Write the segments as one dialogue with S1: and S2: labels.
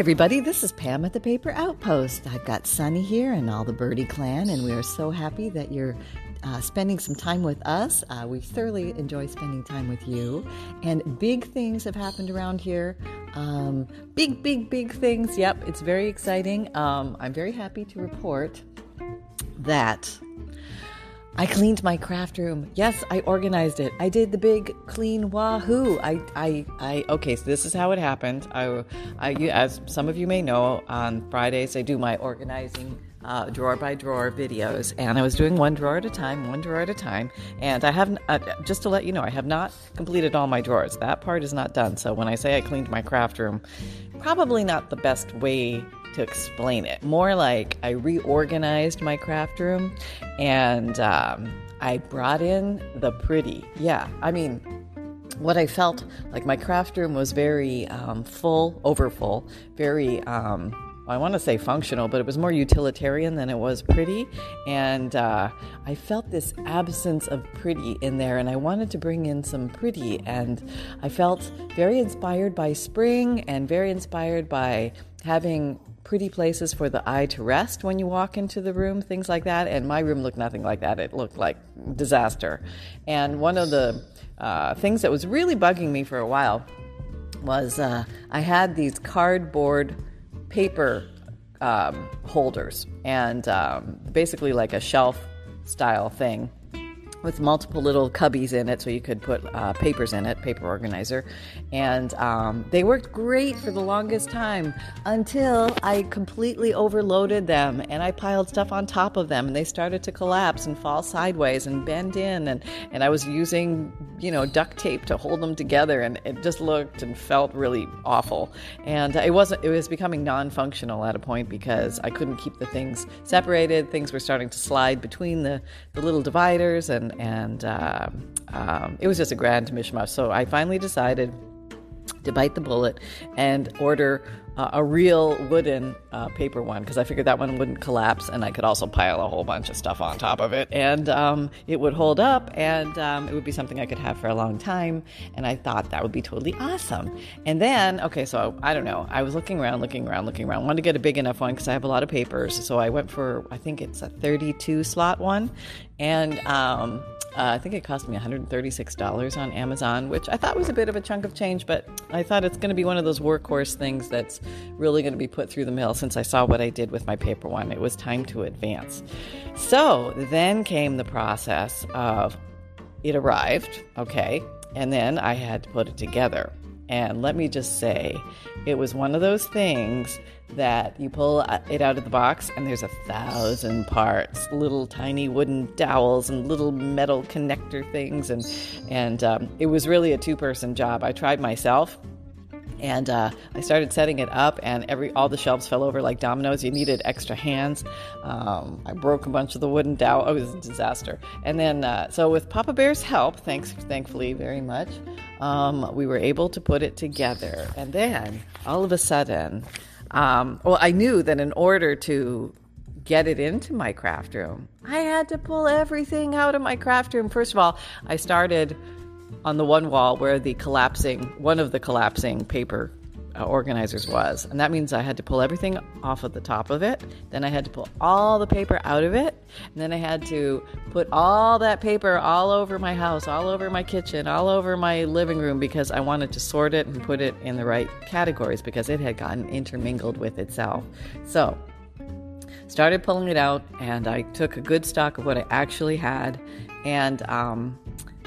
S1: everybody. This is Pam at the Paper Outpost. I've got Sunny here and all the Birdie clan, and we are so happy that you're uh, spending some time with us. Uh, we thoroughly enjoy spending time with you. And big things have happened around here. Um, big, big, big things. Yep, it's very exciting. Um, I'm very happy to report that I cleaned my craft room. Yes, I organized it. I did the big clean wahoo. I, I, I. Okay, so this is how it happened. I, I, as some of you may know, on Fridays I do my organizing uh, drawer by drawer videos, and I was doing one drawer at a time, one drawer at a time. And I have, uh, just to let you know, I have not completed all my drawers. That part is not done. So when I say I cleaned my craft room, probably not the best way to explain it. More like I reorganized my craft room and um, I brought in the pretty. Yeah, I mean, what I felt like my craft room was very um, full, overfull, very. Um, I want to say functional, but it was more utilitarian than it was pretty. And uh, I felt this absence of pretty in there, and I wanted to bring in some pretty. And I felt very inspired by spring and very inspired by having pretty places for the eye to rest when you walk into the room, things like that. And my room looked nothing like that. It looked like disaster. And one of the uh, things that was really bugging me for a while was uh, I had these cardboard paper um, holders and um, basically like a shelf style thing with multiple little cubbies in it so you could put uh, papers in it, paper organizer. And um, they worked great for the longest time until I completely overloaded them and I piled stuff on top of them and they started to collapse and fall sideways and bend in. And, and I was using, you know, duct tape to hold them together and it just looked and felt really awful. And it wasn't, it was becoming non functional at a point because I couldn't keep the things separated. Things were starting to slide between the, the little dividers and and uh, um, it was just a grand mishmash. So I finally decided to bite the bullet and order uh, a real wooden uh, paper one because I figured that one wouldn't collapse and I could also pile a whole bunch of stuff on top of it and um, it would hold up and um, it would be something I could have for a long time. And I thought that would be totally awesome. And then, okay, so I don't know. I was looking around, looking around, looking around. I wanted to get a big enough one because I have a lot of papers. So I went for, I think it's a 32 slot one. And um, uh, I think it cost me $136 on Amazon, which I thought was a bit of a chunk of change, but I thought it's going to be one of those workhorse things that's really going to be put through the mill since I saw what I did with my paper one. It was time to advance. So then came the process of it arrived, okay, and then I had to put it together. And let me just say, it was one of those things that you pull it out of the box and there's a thousand parts little tiny wooden dowels and little metal connector things and and um, it was really a two-person job i tried myself and uh, I started setting it up, and every all the shelves fell over like dominoes. You needed extra hands. Um, I broke a bunch of the wooden dowel. Oh, it was a disaster. And then, uh, so with Papa Bear's help, thanks, thankfully very much, um, we were able to put it together. And then, all of a sudden, um, well, I knew that in order to get it into my craft room, I had to pull everything out of my craft room. First of all, I started on the one wall where the collapsing, one of the collapsing paper uh, organizers was. And that means I had to pull everything off of the top of it. Then I had to pull all the paper out of it. And then I had to put all that paper all over my house, all over my kitchen, all over my living room because I wanted to sort it and put it in the right categories because it had gotten intermingled with itself. So, started pulling it out and I took a good stock of what I actually had. And um,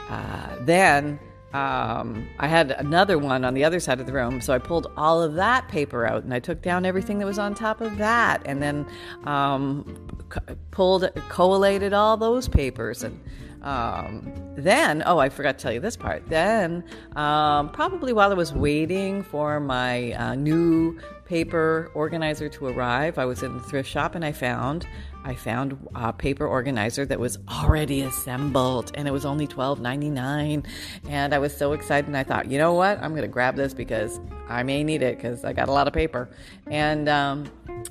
S1: uh, then um, I had another one on the other side of the room, so I pulled all of that paper out and I took down everything that was on top of that, and then um, co- pulled collated all those papers and. Um, then, oh, I forgot to tell you this part. Then, um, probably while I was waiting for my uh, new paper organizer to arrive, I was in the thrift shop and I found I found a paper organizer that was already assembled and it was only $12.99. And I was so excited and I thought, you know what? I'm going to grab this because I may need it because I got a lot of paper. And um,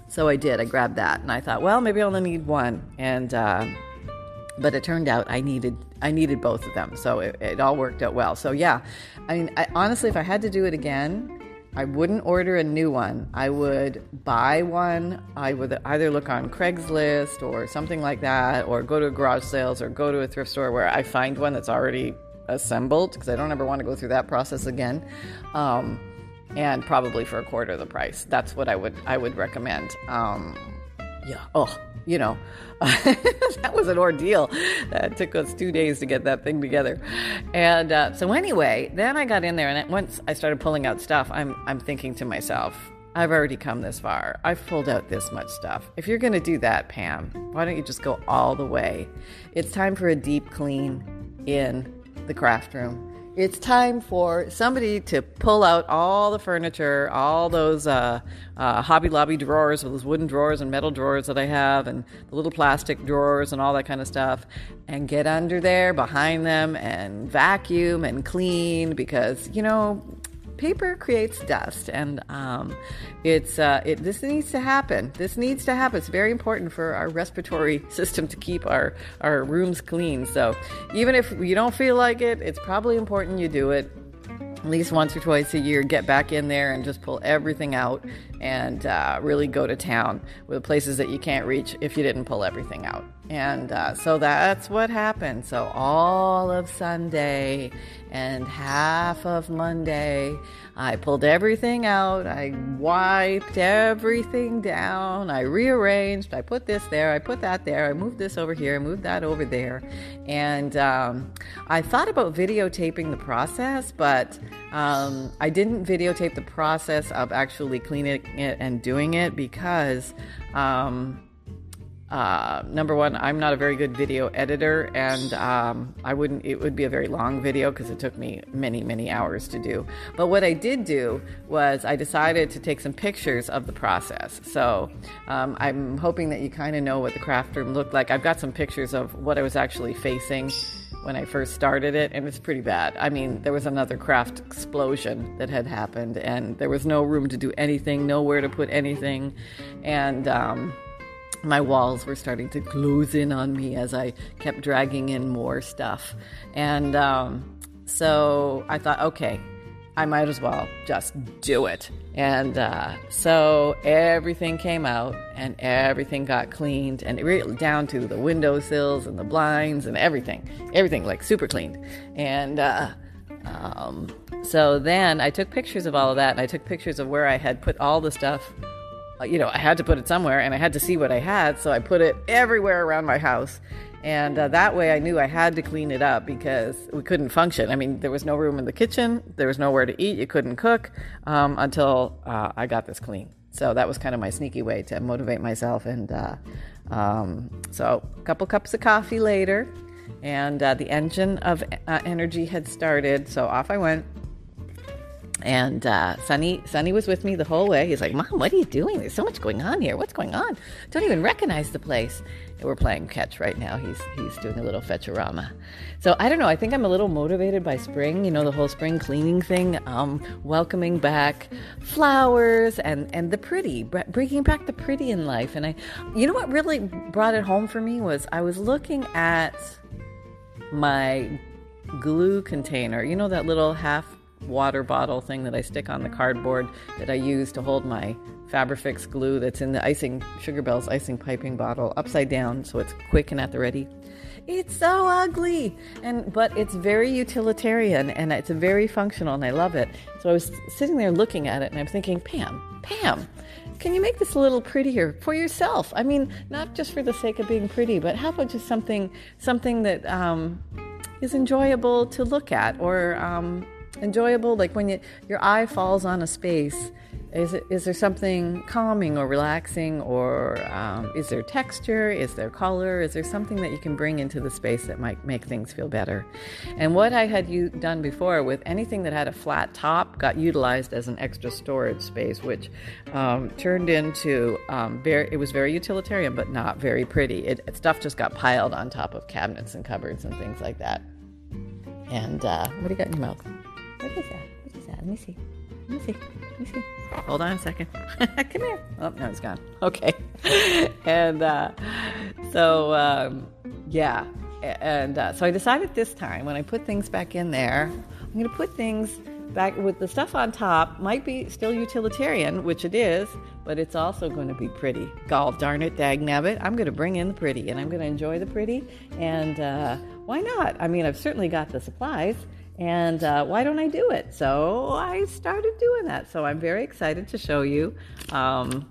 S1: so I did. I grabbed that and I thought, well, maybe I only need one. And, uh, but it turned out I needed I needed both of them, so it, it all worked out well. So yeah, I mean, I, honestly, if I had to do it again, I wouldn't order a new one. I would buy one. I would either look on Craigslist or something like that, or go to garage sales or go to a thrift store where I find one that's already assembled because I don't ever want to go through that process again. Um, and probably for a quarter of the price. That's what I would I would recommend. Um, yeah. Oh, you know, that was an ordeal. It took us two days to get that thing together. And uh, so anyway, then I got in there, and once I started pulling out stuff, I'm I'm thinking to myself, I've already come this far. I've pulled out this much stuff. If you're going to do that, Pam, why don't you just go all the way? It's time for a deep clean in the craft room it's time for somebody to pull out all the furniture, all those uh, uh, Hobby Lobby drawers, those wooden drawers and metal drawers that I have, and the little plastic drawers and all that kind of stuff, and get under there behind them and vacuum and clean because, you know, paper creates dust, and um, it's uh, it. This needs to happen. This needs to happen. It's very important for our respiratory system to keep our our rooms clean. So even if you don't feel like it, it's probably important you do it at least once or twice a year, get back in there and just pull everything out and uh, really go to town with places that you can't reach if you didn't pull everything out. And uh, so that's what happened. So all of Sunday and half of Monday, I pulled everything out. I wiped everything down. I rearranged. I put this there. I put that there. I moved this over here. I moved that over there. And um, I thought about videotaping the process, but um, I didn't videotape the process of actually cleaning it and doing it because. Um, uh, number one, I'm not a very good video editor, and um, I wouldn't. It would be a very long video because it took me many, many hours to do. But what I did do was I decided to take some pictures of the process. So um, I'm hoping that you kind of know what the craft room looked like. I've got some pictures of what I was actually facing when I first started it, and it's pretty bad. I mean, there was another craft explosion that had happened, and there was no room to do anything, nowhere to put anything, and. Um, my walls were starting to close in on me as I kept dragging in more stuff. And um, so I thought, okay, I might as well just do it. And uh, so everything came out and everything got cleaned and really down to the windowsills and the blinds and everything, everything like super cleaned. And uh, um, so then I took pictures of all of that and I took pictures of where I had put all the stuff uh, you know, I had to put it somewhere and I had to see what I had. So I put it everywhere around my house. And uh, that way I knew I had to clean it up because we couldn't function. I mean, there was no room in the kitchen, there was nowhere to eat, you couldn't cook um, until uh, I got this clean. So that was kind of my sneaky way to motivate myself. And uh, um, so a couple cups of coffee later, and uh, the engine of uh, energy had started. So off I went and uh, Sonny, Sonny was with me the whole way. He's like, "Mom, what are you doing? There's so much going on here. What's going on? Don't even recognize the place." And we're playing catch right now. He's he's doing a little fetchorama. So I don't know. I think I'm a little motivated by spring. You know, the whole spring cleaning thing, um, welcoming back flowers and and the pretty, bringing back the pretty in life. And I, you know, what really brought it home for me was I was looking at my glue container. You know that little half water bottle thing that I stick on the cardboard that I use to hold my Fabrifix glue that's in the icing Sugar Bells icing piping bottle upside down so it's quick and at the ready. It's so ugly, and but it's very utilitarian and it's very functional, and I love it. So I was sitting there looking at it, and I'm thinking, Pam, Pam, can you make this a little prettier for yourself? I mean, not just for the sake of being pretty, but how about just something something that um, is enjoyable to look at, or um, enjoyable? Like when you, your eye falls on a space is, it, is there something calming or relaxing or um, is there texture? Is there color? Is there something that you can bring into the space that might make things feel better? And what i had u- done before with anything that had a flat top got utilized as an extra storage space which um, turned into um, very it was very utilitarian but not very pretty. It, stuff just got piled on top of cabinets and cupboards and things like that. And uh, what do you got in your mouth what is that? What is that? Let me see. Let me see. Let me see. Hold on a second. Come here. Oh, no, it's gone. Okay. and uh, so, um, yeah. And uh, so I decided this time when I put things back in there, I'm going to put things back with the stuff on top might be still utilitarian, which it is, but it's also going to be pretty. Golf darn it, dag nabbit. I'm going to bring in the pretty and I'm going to enjoy the pretty. And uh, why not? I mean, I've certainly got the supplies. And uh, why don't I do it? So I started doing that. So I'm very excited to show you um,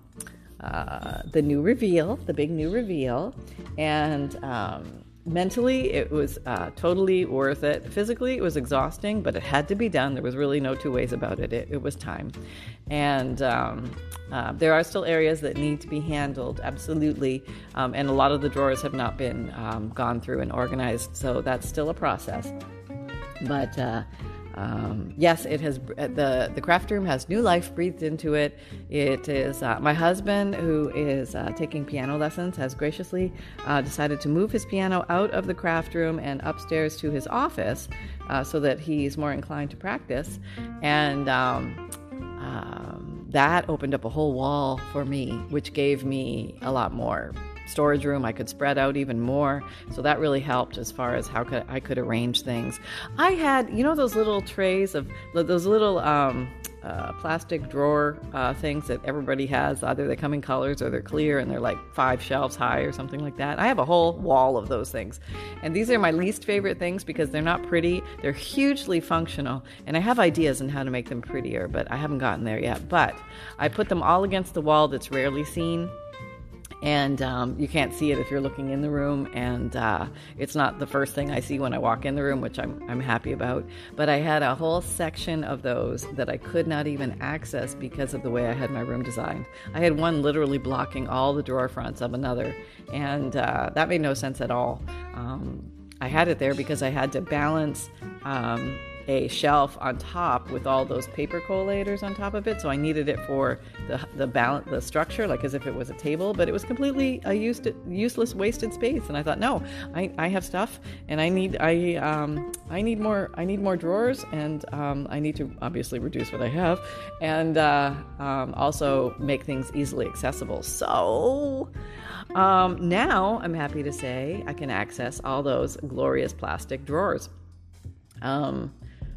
S1: uh, the new reveal, the big new reveal. And um, mentally, it was uh, totally worth it. Physically, it was exhausting, but it had to be done. There was really no two ways about it. It, it was time. And um, uh, there are still areas that need to be handled, absolutely. Um, and a lot of the drawers have not been um, gone through and organized, so that's still a process. But uh, um, yes, it has the the craft room has new life breathed into it. It is uh, my husband who is uh, taking piano lessons has graciously uh, decided to move his piano out of the craft room and upstairs to his office uh, so that he's more inclined to practice, and um, um, that opened up a whole wall for me, which gave me a lot more storage room. I could spread out even more. So that really helped as far as how could I could arrange things. I had, you know, those little trays of those little um, uh, plastic drawer uh, things that everybody has. Either they come in colors or they're clear and they're like five shelves high or something like that. I have a whole wall of those things. And these are my least favorite things because they're not pretty. They're hugely functional. And I have ideas on how to make them prettier, but I haven't gotten there yet. But I put them all against the wall that's rarely seen and um, you can't see it if you're looking in the room. And uh, it's not the first thing i see when i walk in the room which I'm, I'm happy about. But i had a whole section of those that i could not even access because of the way i had my room designed. I had one literally blocking all the drawer fronts of another. And uh, that made no sense at all. Um, i had it there because i had to balance um, a shelf on top with all those paper collators on top of it. So I needed it for the the balance, the structure, like as if it was a table. But it was completely a used, useless, wasted space. And I thought, no, I, I have stuff, and I need I um, I need more I need more drawers, and um, I need to obviously reduce what I have, and uh, um, also make things easily accessible. So. Um, now I'm happy to say I can access all those glorious plastic drawers. Um,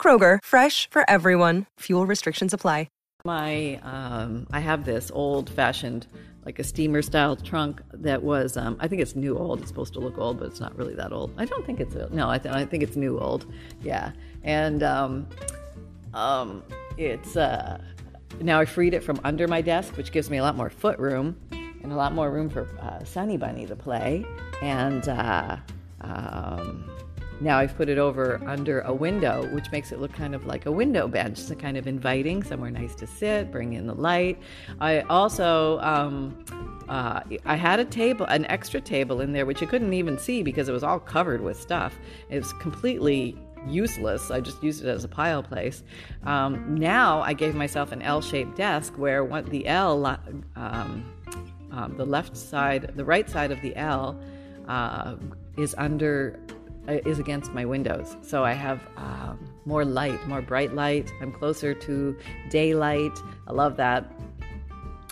S2: Kroger, fresh for everyone. Fuel restrictions apply.
S1: My, um, I have this old fashioned, like a steamer style trunk that was, um, I think it's new old. It's supposed to look old, but it's not really that old. I don't think it's, no, I, th- I think it's new old. Yeah. And um, um, it's, uh, now I freed it from under my desk, which gives me a lot more foot room and a lot more room for uh, Sunny Bunny to play. And, uh, um, now I've put it over under a window, which makes it look kind of like a window bench, so kind of inviting, somewhere nice to sit, bring in the light. I also, um, uh, I had a table, an extra table in there, which you couldn't even see because it was all covered with stuff. It was completely useless. I just used it as a pile place. Um, now I gave myself an L-shaped desk where the L, um, um, the left side, the right side of the L, uh, is under is against my windows. So I have um, more light, more bright light. I'm closer to daylight. I love that.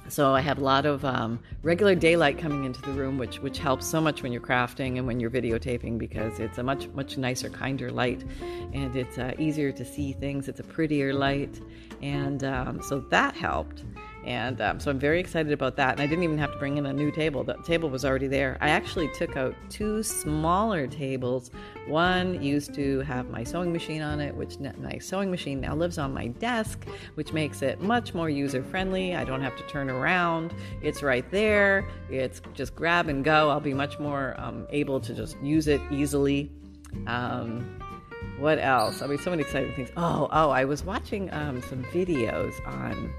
S1: So I have a lot of um, regular daylight coming into the room, which which helps so much when you're crafting and when you're videotaping because it's a much much nicer, kinder light, and it's uh, easier to see things. It's a prettier light, and um, so that helped. And um, so I'm very excited about that. And I didn't even have to bring in a new table. The table was already there. I actually took out two smaller tables. One used to have my sewing machine on it, which my sewing machine now lives on my desk, which makes it much more user friendly. I don't have to turn around. It's right there. It's just grab and go. I'll be much more um, able to just use it easily. Um, what else? I mean, so many exciting things. Oh, oh, I was watching um, some videos on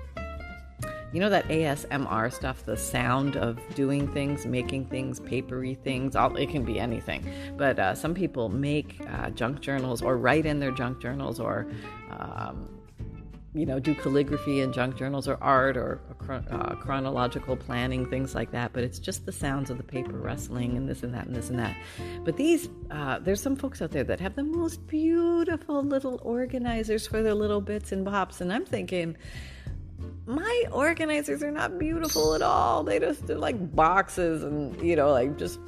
S1: you know that ASMR stuff, the sound of doing things, making things, papery things, all, it can be anything. But uh, some people make uh, junk journals or write in their junk journals or um, you know, do calligraphy in junk journals or art or uh, chronological planning, things like that. But it's just the sounds of the paper rustling and this and that and this and that. But these, uh, there's some folks out there that have the most beautiful little organizers for their little bits and bops. And I'm thinking, my organizers are not beautiful at all. They just they're like boxes and you know like just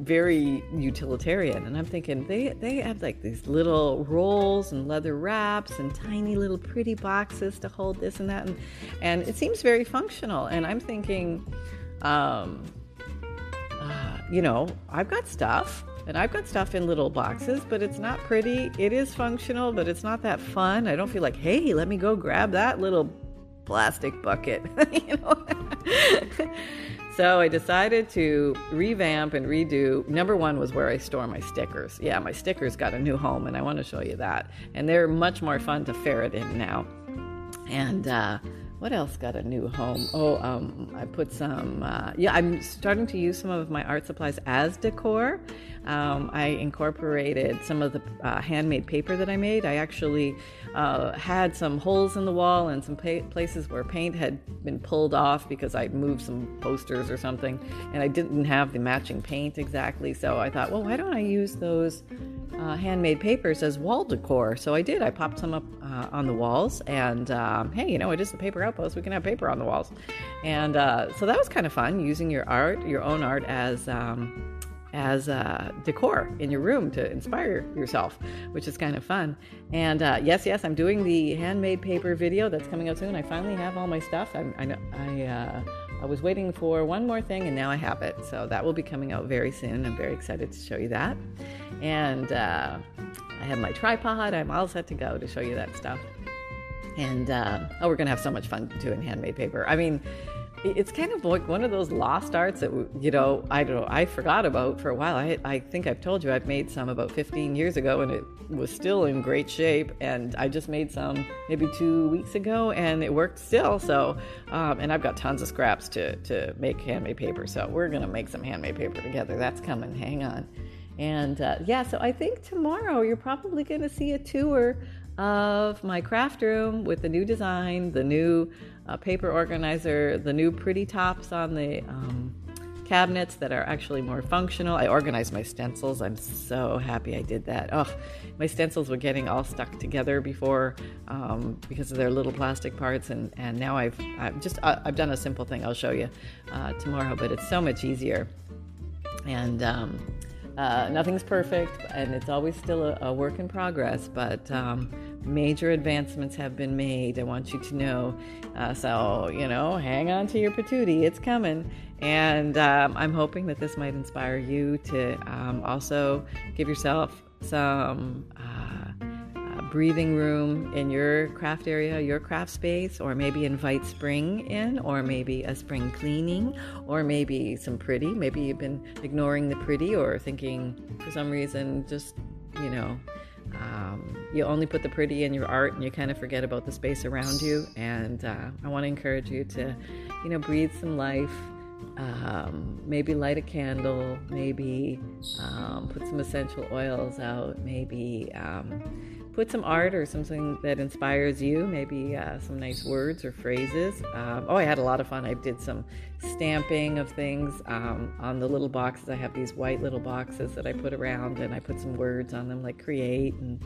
S1: very utilitarian. And I'm thinking they they have like these little rolls and leather wraps and tiny little pretty boxes to hold this and that and and it seems very functional. And I'm thinking, um, uh, you know, I've got stuff. And I've got stuff in little boxes, but it's not pretty. It is functional, but it's not that fun. I don't feel like, hey, let me go grab that little plastic bucket, you know. so I decided to revamp and redo. Number one was where I store my stickers. Yeah, my stickers got a new home, and I want to show you that. And they're much more fun to ferret in now. And uh, what else got a new home? Oh, um, I put some. Uh, yeah, I'm starting to use some of my art supplies as decor. Um, I incorporated some of the uh, handmade paper that I made. I actually uh, had some holes in the wall and some pa- places where paint had been pulled off because I'd moved some posters or something, and I didn't have the matching paint exactly. So I thought, well, why don't I use those uh, handmade papers as wall decor? So I did. I popped some up uh, on the walls, and um, hey, you know, it is the paper outpost. We can have paper on the walls, and uh, so that was kind of fun using your art, your own art, as um, as uh, decor in your room to inspire yourself, which is kind of fun. And uh, yes, yes, I'm doing the handmade paper video that's coming out soon. I finally have all my stuff. I, I, I, uh, I was waiting for one more thing, and now I have it. So that will be coming out very soon. I'm very excited to show you that. And uh, I have my tripod. I'm all set to go to show you that stuff. And uh, oh, we're gonna have so much fun doing handmade paper. I mean it's kind of like one of those lost arts that you know I don't know I forgot about for a while. I I think I've told you I've made some about 15 years ago and it was still in great shape. And I just made some maybe two weeks ago and it worked still. So um, and I've got tons of scraps to to make handmade paper. So we're gonna make some handmade paper together. That's coming. Hang on. And uh, yeah, so I think tomorrow you're probably gonna see a tour of my craft room with the new design, the new uh, paper organizer, the new pretty tops on the um, cabinets that are actually more functional. I organized my stencils. I'm so happy I did that. Oh, my stencils were getting all stuck together before um, because of their little plastic parts, and, and now I've, I've just uh, I've done a simple thing. I'll show you uh, tomorrow, but it's so much easier. And um, uh, nothing's perfect, and it's always still a, a work in progress, but um, major advancements have been made. I want you to know. Uh, so, you know, hang on to your patootie, it's coming. And um, I'm hoping that this might inspire you to um, also give yourself some. Breathing room in your craft area, your craft space, or maybe invite spring in, or maybe a spring cleaning, or maybe some pretty. Maybe you've been ignoring the pretty or thinking for some reason just, you know, um, you only put the pretty in your art and you kind of forget about the space around you. And uh, I want to encourage you to, you know, breathe some life. Um, maybe light a candle, maybe um, put some essential oils out, maybe um, put some art or something that inspires you, maybe uh, some nice words or phrases. Um, oh, I had a lot of fun. I did some stamping of things um, on the little boxes. I have these white little boxes that I put around, and I put some words on them like create and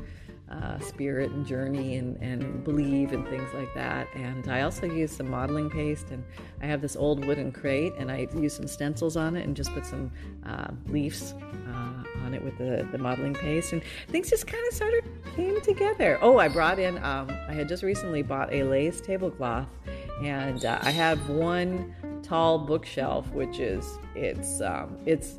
S1: uh, spirit and journey and, and believe and things like that. And I also use some modeling paste, and I have this old wooden crate, and I use some stencils on it and just put some uh, leaves uh, on it with the, the modeling paste. And things just kind of sort of came together. Oh, I brought in, um, I had just recently bought a lace tablecloth, and uh, I have one tall bookshelf, which is, it's, um, it's,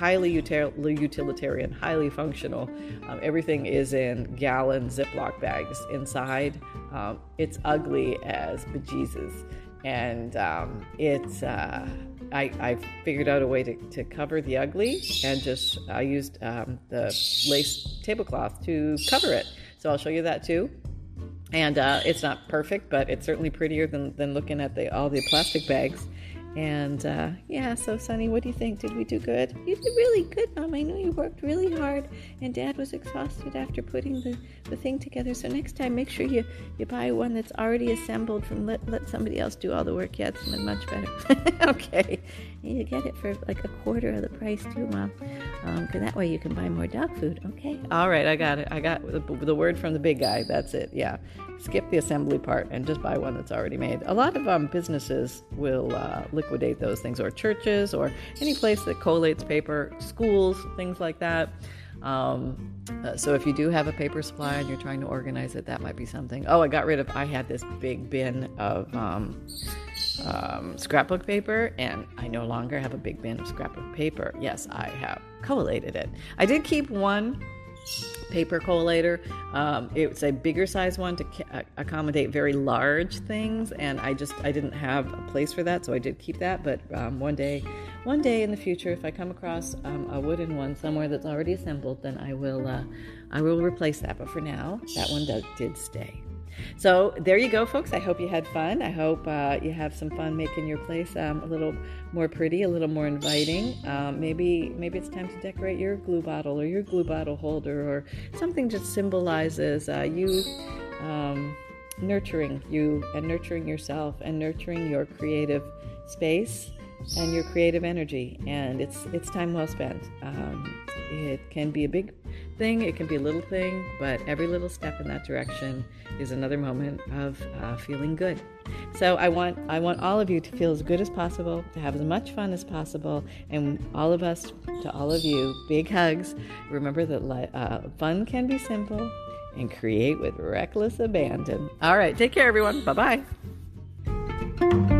S1: highly utilitarian, highly functional. Um, everything is in gallon Ziploc bags inside. Um, it's ugly as bejesus. And um, it's, uh, I, I figured out a way to, to cover the ugly and just, I used um, the lace tablecloth to cover it. So I'll show you that too. And uh, it's not perfect, but it's certainly prettier than, than looking at the, all the plastic bags And uh, yeah, so Sonny, what do you think? Did we do good? You did really good, Mom. I know you worked really hard, and Dad was exhausted after putting the, the thing together. So next time, make sure you, you buy one that's already assembled from let, let somebody else do all the work. Yeah, it's much better. okay. And you get it for like a quarter of the price, too, Mom. Um, that way you can buy more dog food. Okay. All right, I got it. I got the, the word from the big guy. That's it. Yeah. Skip the assembly part and just buy one that's already made. A lot of um, businesses will uh, liquidate those things, or churches, or any place that collates paper, schools, things like that. Um, uh, so if you do have a paper supply and you're trying to organize it, that might be something. Oh, I got rid of. I had this big bin of um, um, scrapbook paper, and I no longer have a big bin of scrapbook paper. Yes, I have collated it. I did keep one paper collator. Um, it's a bigger size one to ca- accommodate very large things, and I just I didn't have a place for that, so I did keep that. But um, one day, one day in the future, if I come across um, a wooden one somewhere that's already assembled, then I will uh, I will replace that. But for now, that one does, did stay. So there you go, folks. I hope you had fun. I hope uh, you have some fun making your place um, a little more pretty, a little more inviting. Um, maybe maybe it's time to decorate your glue bottle or your glue bottle holder or something just symbolizes uh, you. Um, nurturing you and nurturing yourself and nurturing your creative space and your creative energy and it's it's time well spent um, it can be a big thing, it can be a little thing, but every little step in that direction is another moment of uh, feeling good. So I want I want all of you to feel as good as possible, to have as much fun as possible, and all of us to all of you, big hugs. Remember that uh, fun can be simple, and create with reckless abandon. All right, take care, everyone. Bye bye.